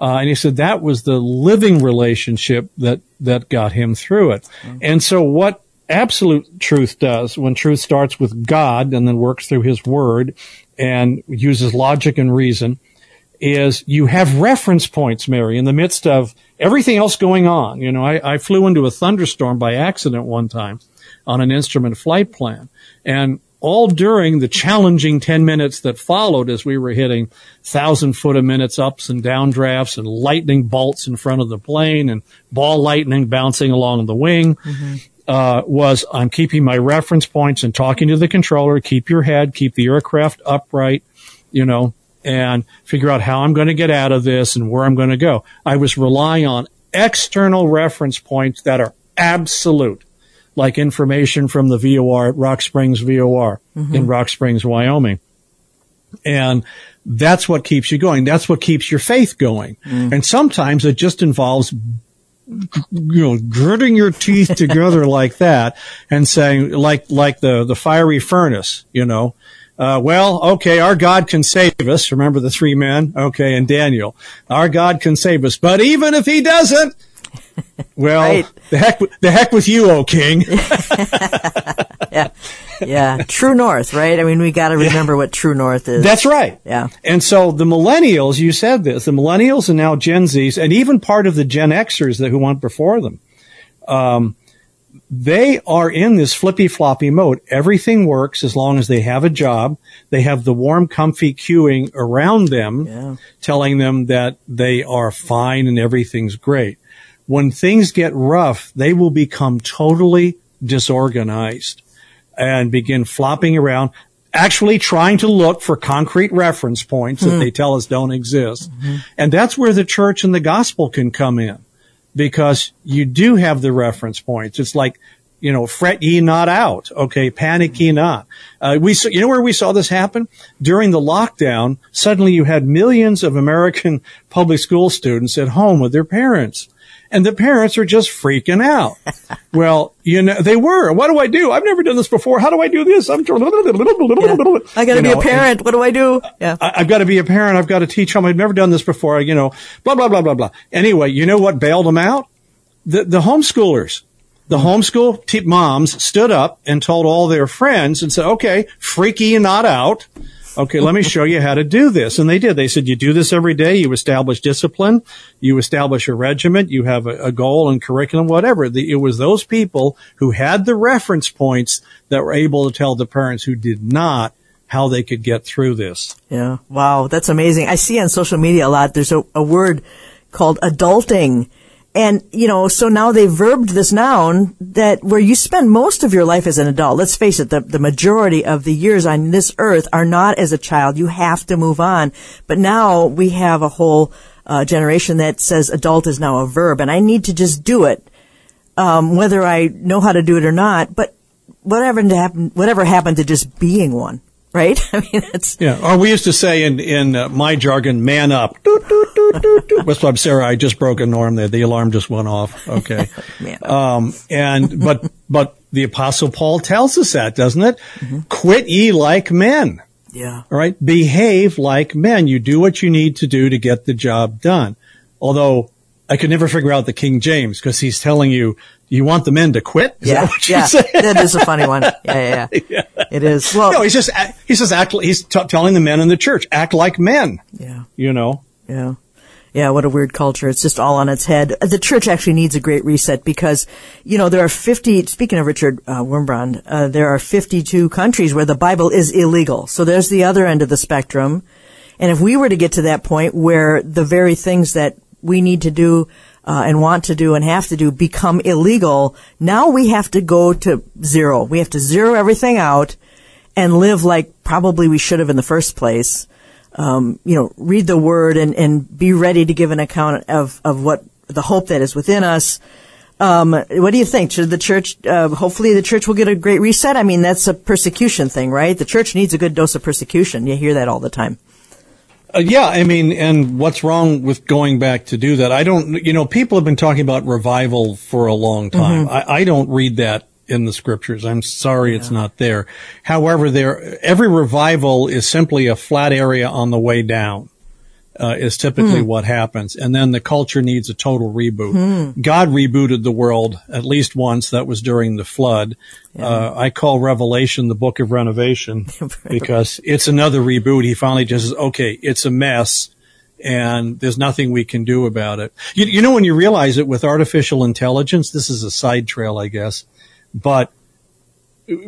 Uh, and he said that was the living relationship that, that got him through it. And so what absolute truth does when truth starts with God and then works through his word and uses logic and reason is you have reference points, Mary, in the midst of everything else going on. You know, I, I flew into a thunderstorm by accident one time on an instrument flight plan. And all during the challenging 10 minutes that followed as we were hitting thousand foot a minutes ups and downdrafts and lightning bolts in front of the plane and ball lightning bouncing along the wing, uh, was I'm keeping my reference points and talking to the controller, keep your head, keep the aircraft upright, you know, and figure out how I'm going to get out of this and where I'm going to go. I was relying on external reference points that are absolute, like information from the VOR at Rock Springs VOR in Rock Springs, Wyoming. And that's what keeps you going. That's what keeps your faith going. And sometimes it just involves you know, gritting your teeth (laughs) together like that and saying, like, like the, the fiery furnace, you know, uh, well, okay, our God can save us. Remember the three men? Okay, and Daniel. Our God can save us. But even if he doesn't, well, Right. the heck, the heck with you, O king. (laughs) Yeah. Yeah. True North, right? I mean, we got to remember what True North is. That's right. Yeah. And so the millennials, you said this, the millennials and now Gen Zs, and even part of the Gen Xers that who went before them, um, they are in this flippy floppy mode. Everything works as long as they have a job. They have the warm, comfy queuing around them, Yeah. telling them that they are fine and everything's great. When things get rough, they will become totally disorganized and begin flopping around, actually trying to look for concrete reference points that they tell us don't exist. And that's where the church and the gospel can come in because you do have the reference points. It's like, you know, fret ye not out. Okay. Panic ye not. Uh, we saw, you know where we saw this happen? During the lockdown, suddenly you had millions of American (laughs) public school students at home with their parents. And the parents are just freaking out. (laughs) well, you know, they were. What do I do? I've never done this before. How do I do this? I'm I got to be know, a parent. What do I do? Yeah. I, I've got to be a parent. I've got to teach them. I've never done this before. You know, blah, blah, blah, blah, blah. Anyway, you know what bailed them out? The, the homeschoolers. The homeschool te- moms stood up and told all their friends and said, okay, freaky you not out. Okay, let me show you how to do this. And they did. They said, you do this every day. You establish discipline. You establish a regiment. You have a, a goal and curriculum, whatever. The, it was those people who had the reference points that were able to tell the parents who did not how they could get through this. Yeah. Wow. That's amazing. I see on social media a lot, there's a, a word called adulting. And, you know, so now they've verbed this noun that where you spend most of your life as an adult. Let's face it, the, the majority of the years on this earth are not as a child. You have to move on. But now we have a whole uh, generation that says adult is now a verb and I need to just do it. Um, whether I know how to do it or not, but whatever to happen, whatever happened to just being one, right? (laughs) I mean, it's, Yeah, or we used to say in in uh, my jargon, "Man up." Doot, doot. What's up, Sarah? I just broke a norm there. The alarm just went off. Okay. (laughs) Man up. Um, and but but the Apostle Paul tells us that, doesn't it? Quit ye like men. yeah. All right, behave like men. You do what you need to do to get the job done. Although I could never figure out the King James because he's telling you you want the men to quit. Is yeah, yeah, that is a funny one. Yeah, yeah, yeah. (laughs) It is. Well, No, he's just he says act. He's t- telling the men in the church act like men. yeah, You know. yeah. Yeah, what a weird culture. It's just all on its head. The church actually needs a great reset because, you know, there are 50, speaking of Richard uh, Wurmbrand, uh, there are 52 countries where the Bible is illegal. So there's the other end of the spectrum. And if we were to get to that point where the very things that we need to do uh, and want to do and have to do become illegal, now we have to go to zero. We have to zero everything out and live like probably we should have in the first place um, you know, read the word and, and be ready to give an account of, of what the hope that is within us. Um, what do you think? Should the church, uh, hopefully the church will get a great reset? I mean, that's a persecution thing, right? The church needs a good dose of persecution. You hear that all the time. Uh, yeah, I mean, and what's wrong with going back to do that? I don't, you know, people have been talking about revival for a long time. Mm-hmm. I, I don't read that in the scriptures. I'm sorry yeah. it's not there. However, there every revival is simply a flat area on the way down. Uh, is typically hmm. what happens, and then the culture needs a total reboot. Hmm. God rebooted the world at least once. That was during the flood. Yeah. Uh, I call Revelation the book of renovation (laughs) because it's another reboot. He finally just says, "Okay, it's a mess." and there's nothing we can do about it. You, you, know, when you realize it with artificial intelligence, this is a side trail, I guess. But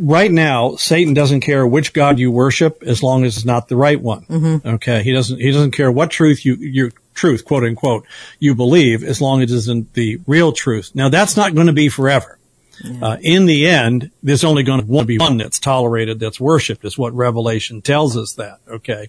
right now, Satan doesn't care which God you worship as long as it's not the right one. Mm-hmm. Okay. He doesn't, he doesn't care what truth you, your truth, quote unquote, you believe as long as it isn't the real truth. Now that's not going to be forever. Yeah. Uh, in the end, there's only going to be one that's tolerated, that's worshipped, is what Revelation tells us that. Okay.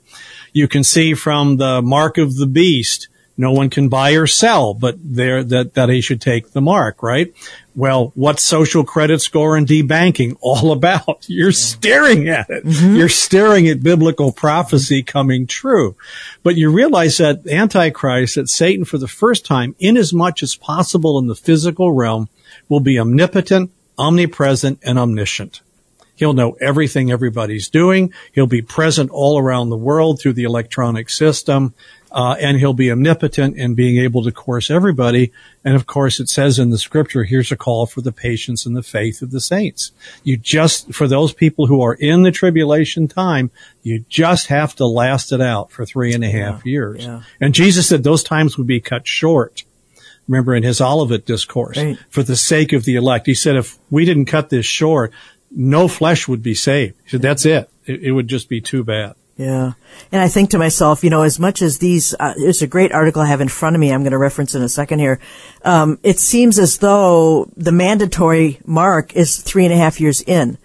You can see from the mark of the beast, no one can buy or sell, but there that, that he should take the mark, right? Well, what's social credit score and debanking all (laughs) about? You're staring at it. Mm-hmm. You're staring at biblical prophecy coming true. But you realize that Antichrist, that Satan for the first time, in as much as possible in the physical realm, will be omnipotent, omnipresent, and omniscient. He'll know everything everybody's doing. He'll be present all around the world through the electronic system uh, and he'll be omnipotent in being able to course everybody. And of course, it says in the scripture, here's a call for the patience and the faith of the saints. You just, for those people who are in the tribulation time, you just have to last it out for three and a half yeah, years. Yeah. And Jesus said those times would be cut short. Remember in his Olivet discourse, right. for the sake of the elect, he said, if we didn't cut this short, no flesh would be saved. He said, that's it. It, it would just be too bad. Yeah. And I think to myself, you know, as much as these, uh, it's a great article I have in front of me. I'm going to reference in a second here. Um, it seems as though the mandatory mark is three and a half years in,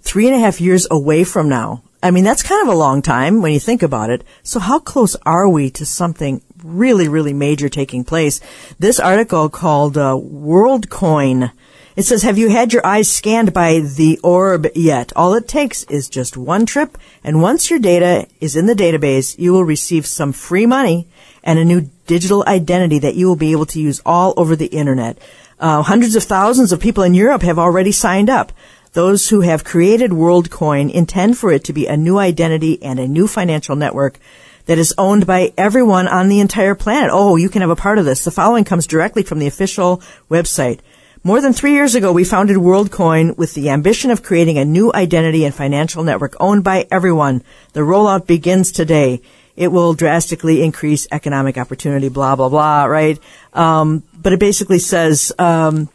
three and a half years away from now. I mean, that's kind of a long time when you think about it. So how close are we to something really, really major taking place? This article called, uh, WorldCoin it says, have you had your eyes scanned by the orb yet? All it takes is just one trip, and once your data is in the database, you will receive some free money and a new digital identity that you will be able to use all over the internet. Uh, hundreds of thousands of people in Europe have already signed up. Those who have created WorldCoin intend for it to be a new identity and a new financial network that is owned by everyone on the entire planet. Oh, you can have a part of this. The following comes directly from the official website. More than three years ago, we founded WorldCoin with the ambition of creating a new identity and financial network owned by everyone. The rollout begins today. It will drastically increase economic opportunity, blah, blah, blah, right? Um, but it basically says, um,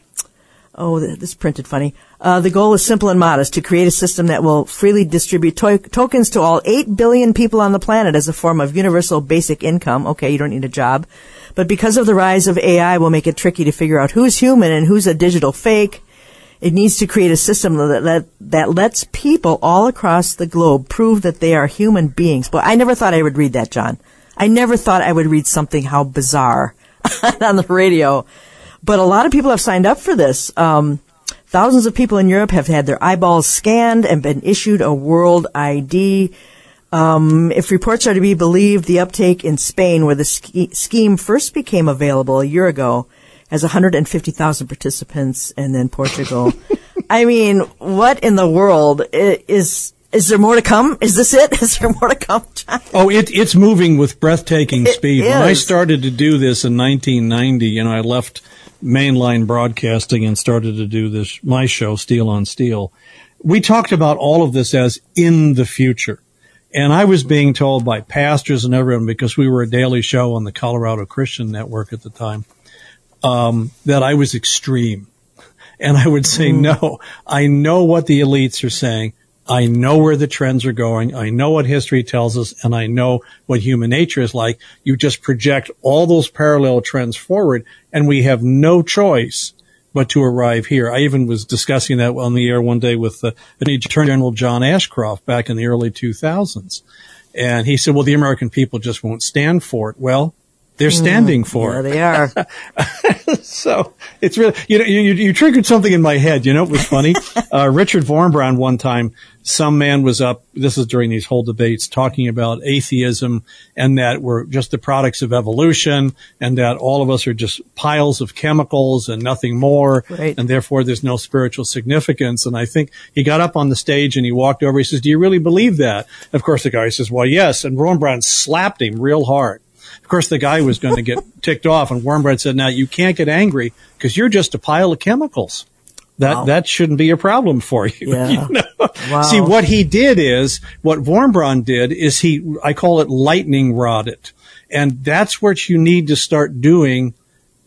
oh, this printed funny. Uh, the goal is simple and modest to create a system that will freely distribute to- tokens to all 8 billion people on the planet as a form of universal basic income. Okay, you don't need a job. But because of the rise of AI will make it tricky to figure out who's human and who's a digital fake. It needs to create a system that, that, that lets people all across the globe prove that they are human beings. But I never thought I would read that, John. I never thought I would read something how bizarre (laughs) on the radio. But a lot of people have signed up for this. Um, thousands of people in Europe have had their eyeballs scanned and been issued a world ID. Um, if reports are to be believed, the uptake in Spain, where the sch- scheme first became available a year ago, has 150,000 participants, and then Portugal. (laughs) I mean, what in the world is? Is there more to come? Is this it? (laughs) Is there more to come? (laughs) Oh, it, it's moving with breathtaking It speed. When is. I started to do this in 1990, you know, I left mainline broadcasting and started to do this, my show, Steel on Steel. We talked about all of this as in the future. And I was being told by pastors and everyone, because we were a daily show on the Colorado Christian Network at the time, um, that I was extreme. And I would say, no, I know what the elites are saying. I know where the trends are going. I know what history tells us and I know what human nature is like. You just project all those parallel trends forward and we have no choice but to arrive here. I even was discussing that on the air one day with uh, Attorney General John Ashcroft back in the early 2000s. And he said, well, the American people just won't stand for it. Well, they're standing for Yeah, they are. (laughs) So it's really, you know, you, you triggered something in my head. You know, it was funny. (laughs) uh, Richard Wurmbrand one time, some man was up, this is during these whole debates, talking about atheism and that we're just the products of evolution and that all of us are just piles of chemicals and nothing more. Right. And therefore there's no spiritual significance. And I think he got up on the stage and he walked over. He says, do you really believe that? Of course, the guy says, well, yes. And Wurmbrand slapped him real hard. Of course, the guy was going to get (laughs) ticked off, and Wurmbrand said, "Now you can't get angry because you're just a pile of chemicals. That Wow. that shouldn't be a problem for you." (laughs) Yeah. You know? Wow. See, what he did is what Wurmbrand did is he, I call it lightning rod it, and that's what you need to start doing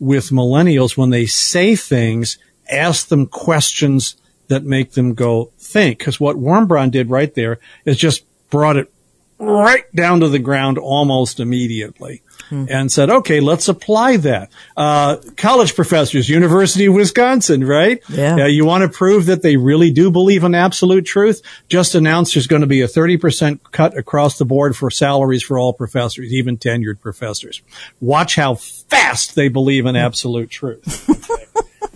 with millennials when they say things. Ask them questions that make them go think. Because what Wurmbrand did right there is just brought it right down to the ground almost immediately and said, okay, let's apply that. Uh, college professors, University of Wisconsin, right? Yeah. Uh, you want to prove that they really do believe in absolute truth? Just announce there's going to be a 30% cut across the board for salaries for all professors, even tenured professors. Watch how fast they believe in absolute truth.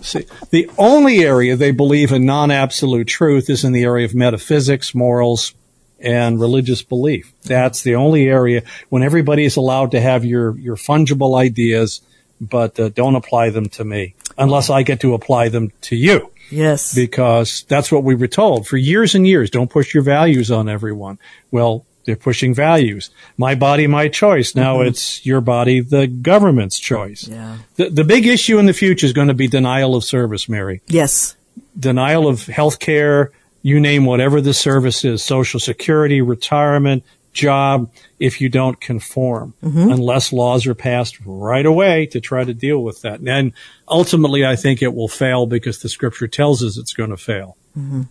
(laughs) See, the only area they believe in non-absolute truth is in the area of metaphysics, morals, and religious belief. That's the only area when everybody is allowed to have your, your fungible ideas, but uh, don't apply them to me unless I get to apply them to you Yes. because that's what we were told for years and years. Don't push your values on everyone. Well, they're pushing values. My body, my choice. Now it's your body, the government's choice. Yeah. The, the big issue in the future is going to be denial of service, Mary Yes. denial of health care, you name whatever the service is, social security, retirement, job, if you don't conform, mm-hmm. unless laws are passed right away to try to deal with that. And ultimately, I think it will fail because the scripture tells us it's going to fail. Mm-hmm.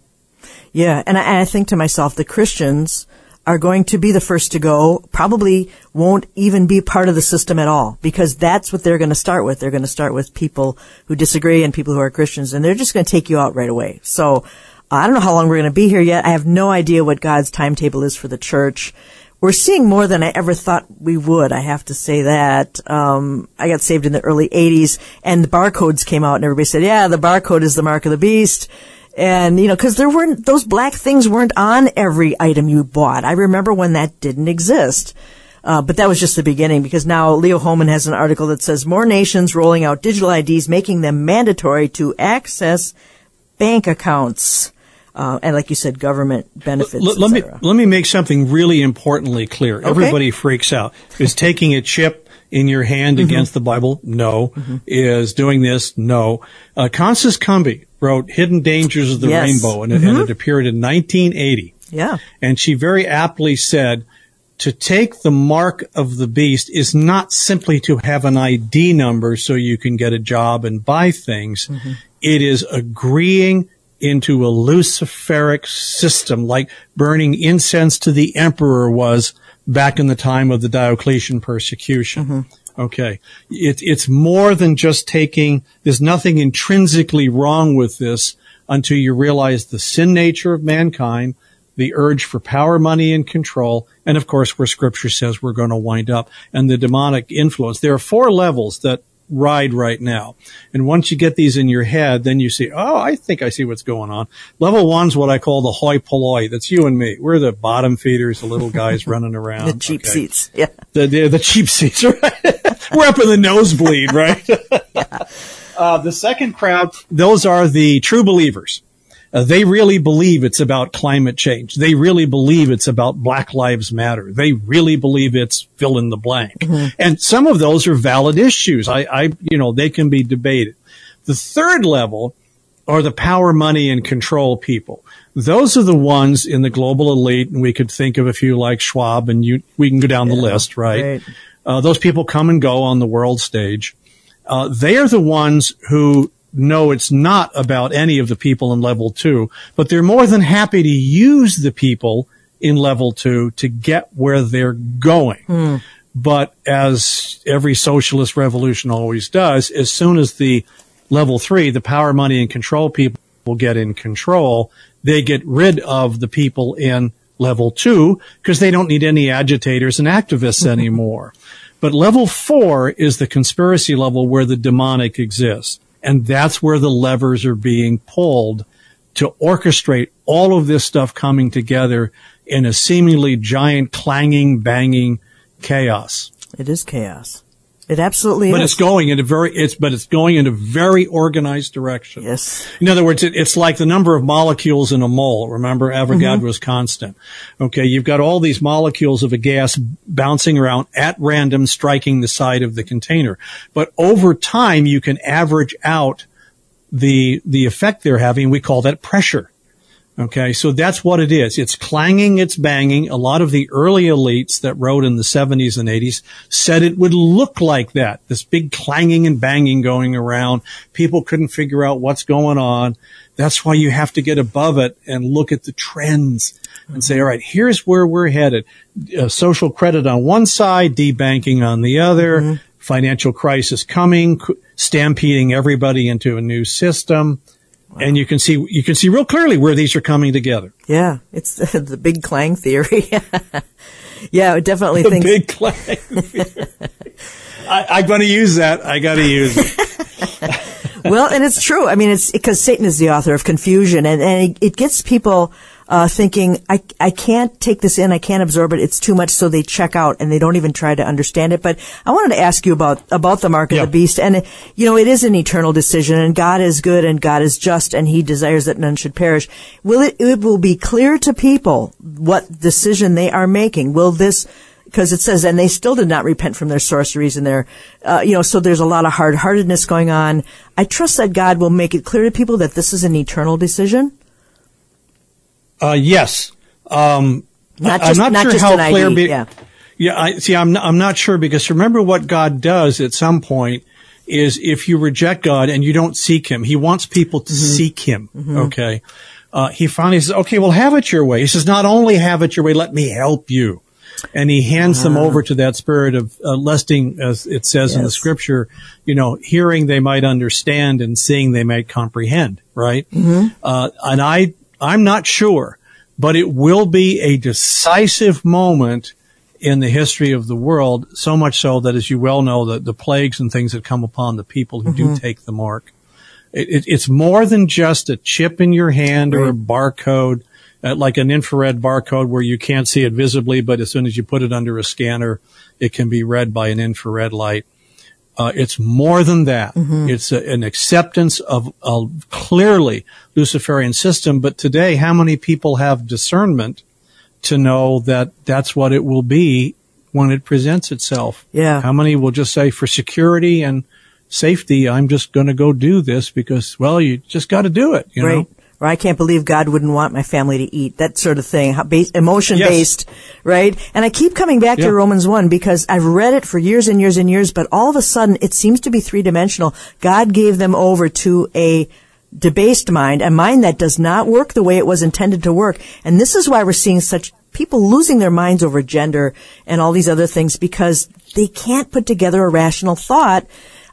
Yeah, and I, and I think to myself, the Christians are going to be the first to go, probably won't even be part of the system at all, because that's what they're going to start with. They're going to start with people who disagree and people who are Christians, and they're just going to take you out right away. So, I don't know how long we're going to be here yet. I have no idea what God's timetable is for the church. We're seeing more than I ever thought we would. I have to say that. Um, I got saved in the early 80s and the barcodes came out and everybody said, yeah, the barcode is the mark of the beast. And, you know, cause there weren't, those black things weren't on every item you bought. I remember when that didn't exist. Uh, but that was just the beginning because now Leo Hohmann has an article that says more nations rolling out digital IDs, making them mandatory to access bank accounts. Uh, and like you said, government benefits. Let, et let me let me make something really importantly clear. Everybody freaks out. Is (laughs) taking a chip in your hand Mm-hmm. against the Bible? No. Is doing this? No. Uh, Constance Cumby wrote "Hidden Dangers of the Yes. Mm-hmm. Rainbow," and, it- and it appeared in 1980. yeah. And she very aptly said, to take the mark of the beast is not simply to have an ID number so you can get a job and buy things. It is agreeing into a luciferic system like burning incense to the emperor was back in the time of the Diocletian persecution. Mm-hmm. Okay. It, it's more than just taking, there's nothing intrinsically wrong with this until you realize the sin nature of mankind, the urge for power, money, and control, and of course where scripture says we're going to wind up, and the demonic influence. There are four levels that ride right now. And once you get these in your head, then you see, oh, I think I see what's going on. Level one's what I call the hoi polloi. That's you and me. We're the bottom feeders, the little guys (laughs) running around. The cheap Okay seats. Yeah. the the, the cheap seats, (laughs) right? We're up in the nosebleed, right? (laughs) uh, the second crowd, those are the true believers. Uh, they really believe it's about climate change. They really believe it's about Black Lives Matter. They really believe it's fill in the blank. And some of those are valid issues. I, I, you know, they can be debated. The third level are the power, money, and control people. Those are the ones in the global elite, and we could think of a few like Schwab, and you, we can go down the list, right? right. Uh, those people come and go on the world stage. Uh, they are the ones who know it's not about any of the people in level two, but they're more than happy to use the people in level two to get where they're going. Hmm. But as every socialist revolution always does, as soon as the level three, the power, money, and control people will get in control, they get rid of the people in level two because they don't need any agitators and activists (laughs) anymore. But level four is the conspiracy level where the demonic exists. And that's where the levers are being pulled to orchestrate all of this stuff coming together in a seemingly giant clanging, banging chaos. It is chaos. It absolutely But is. But it's going in a very, it's, but it's going in a very organized direction. yes. In other words, it, it's like the number of molecules in a mole. Remember, Avogadro's mm-hmm. constant. Okay, you've got all these molecules of a gas bouncing around at random, striking the side of the container. But over time, you can average out the the effect they're having. We call that pressure. Okay, so that's what it is. It's clanging, it's banging. A lot of the early elites that wrote in the 70s and 80s said it would look like that. This big clanging and banging going around. People couldn't figure out what's going on. That's why you have to get above it and look at the trends and say, all right, here's where we're headed. Uh, social credit on one side, debanking on the other, financial crisis coming, stampeding everybody into a new system. And you can see, you can see real clearly where these are coming together. Yeah. It's (laughs) the big clang theory. (laughs) yeah, I definitely The think big clang. (laughs) I, I'm going to use that. I got to use it. well, and it's true. I mean, it's because Satan is the author of confusion, and, and it, it gets people uh, thinking, I, I can't take this in, I can't absorb it, it's too much, so they check out and they don't even try to understand it. But I wanted to ask you about, about the mark of Yeah. the beast, and, you know, it is an eternal decision, and God is good, and God is just, and He desires that none should perish. Will it, it will be clear to people what decision they are making. Will this, because it says, and they still did not repent from their sorceries and their, uh, you know, so there's a lot of hard heartedness going on. I trust that God will make it clear to people that this is an eternal decision. Uh, yes. Um, Not just- I'm not, not sure just how clear. Be- yeah. Yeah. I see. I'm not, I'm not sure because remember what God does at some point is if you reject God and you don't seek Him, He wants people to seek Him. Okay. Uh, he finally says, "Okay, well, have it your way." He says, "Not only have it your way, let me help you." And he hands them over to that spirit of uh, lusting, as it says in the scripture. You know, hearing they might understand, and seeing they might comprehend. Right. Uh, and I, I'm not sure, but it will be a decisive moment in the history of the world, so much so that, as you well know, the, the plagues and things that come upon the people who do take the mark. It, it, it's more than just a chip in your hand or a barcode, uh, like an infrared barcode where you can't see it visibly, but as soon as you put it under a scanner, it can be read by an infrared light. Uh, it's more than that. It's a, an acceptance of a clearly Luciferian system. But today, how many people have discernment to know that that's what it will be when it presents itself? Yeah. How many will just say, for security and safety, I'm just going to go do this because, well, you just got to do it. You right. know? Or I can't believe God wouldn't want my family to eat. That sort of thing. Emotion based, right? And I keep coming back Yeah. to Romans 1 because I've read it for years and years and years, but all of a sudden it seems to be three dimensional. God gave them over to a debased mind, a mind that does not work the way it was intended to work. And this is why we're seeing such people losing their minds over gender and all these other things because they can't put together a rational thought.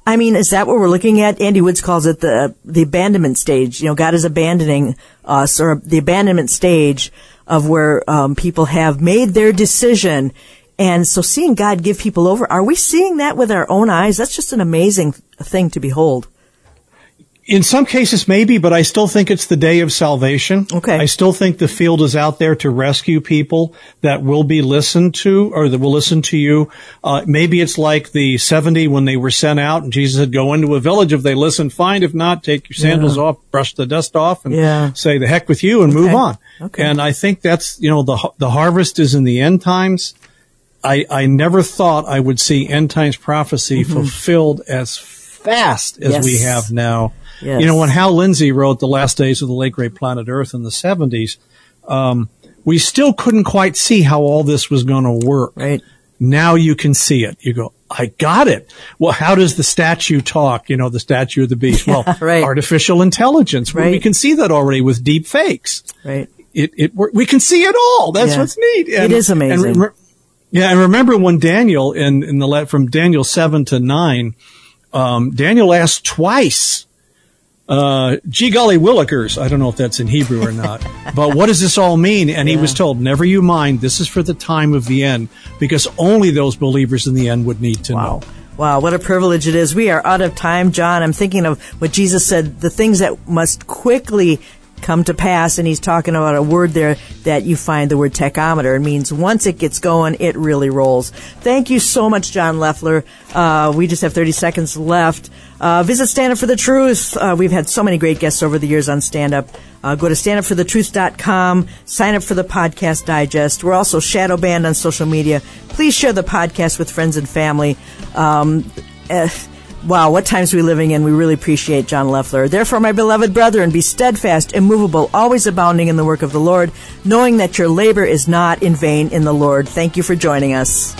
I mean, is that what we're looking at? Andy Woods calls it the the abandonment stage. You know, God is abandoning us, or the abandonment stage of where um, people have made their decision. And so, seeing God give people over, are we seeing that with our own eyes? That's just an amazing thing to behold. In some cases, maybe, but I still think it's the day of salvation. Okay. I still think the field is out there to rescue people that will be listened to or that will listen to you. Uh, maybe it's like the 70 when they were sent out and Jesus said, go into a village. If they listen, fine. If not, take your sandals off, brush the dust off and Yeah. say the heck with you and move on. Okay. And I think that's, you know, the, the harvest is in the end times. I, I never thought I would see end times prophecy Mm-hmm. fulfilled as fast as Yes. we have now. Yes. You know, when Hal Lindsey wrote The Last Days of the Late Great Planet Earth in the 70s, um, we still couldn't quite see how all this was going to work. Right. Now you can see it. You go, I got it. Well, how does the statue talk? You know, the statue of the beast. Well, (laughs) right. artificial intelligence. Well, We can see that already with deep fakes. Right. It, it, we can see it all. That's Yeah. what's neat. It is amazing. And re- yeah, and remember when Daniel in in the from Daniel seven to nine, um, Daniel asked twice, uh, "Gee golly willikers," I don't know if that's in Hebrew or not, (laughs) but what does this all mean? And he was told, "Never you mind. This is for the time of the end, because only those believers in the end would need to Wow. know." Wow, what a privilege it is. We are out of time, John. I'm thinking of what Jesus said, the things that must quickly come to pass, and he's talking about a word there that you find the word tachometer. It means once it gets going, it really rolls. Thank you so much, John Loeffler. Uh, we just have 30 seconds left. Uh, visit Stand Up for the Truth. Uh, we've had so many great guests over the years on Stand Up. Uh, go to standupforthetruth.com. Sign up for the podcast digest. We're also shadow banned on social media. Please share the podcast with friends and family. Um, eh, wow, what times we living in. We really appreciate John Loeffler. Therefore, my beloved brethren, be steadfast, immovable, always abounding in the work of the Lord, knowing that your labor is not in vain in the Lord. Thank you for joining us.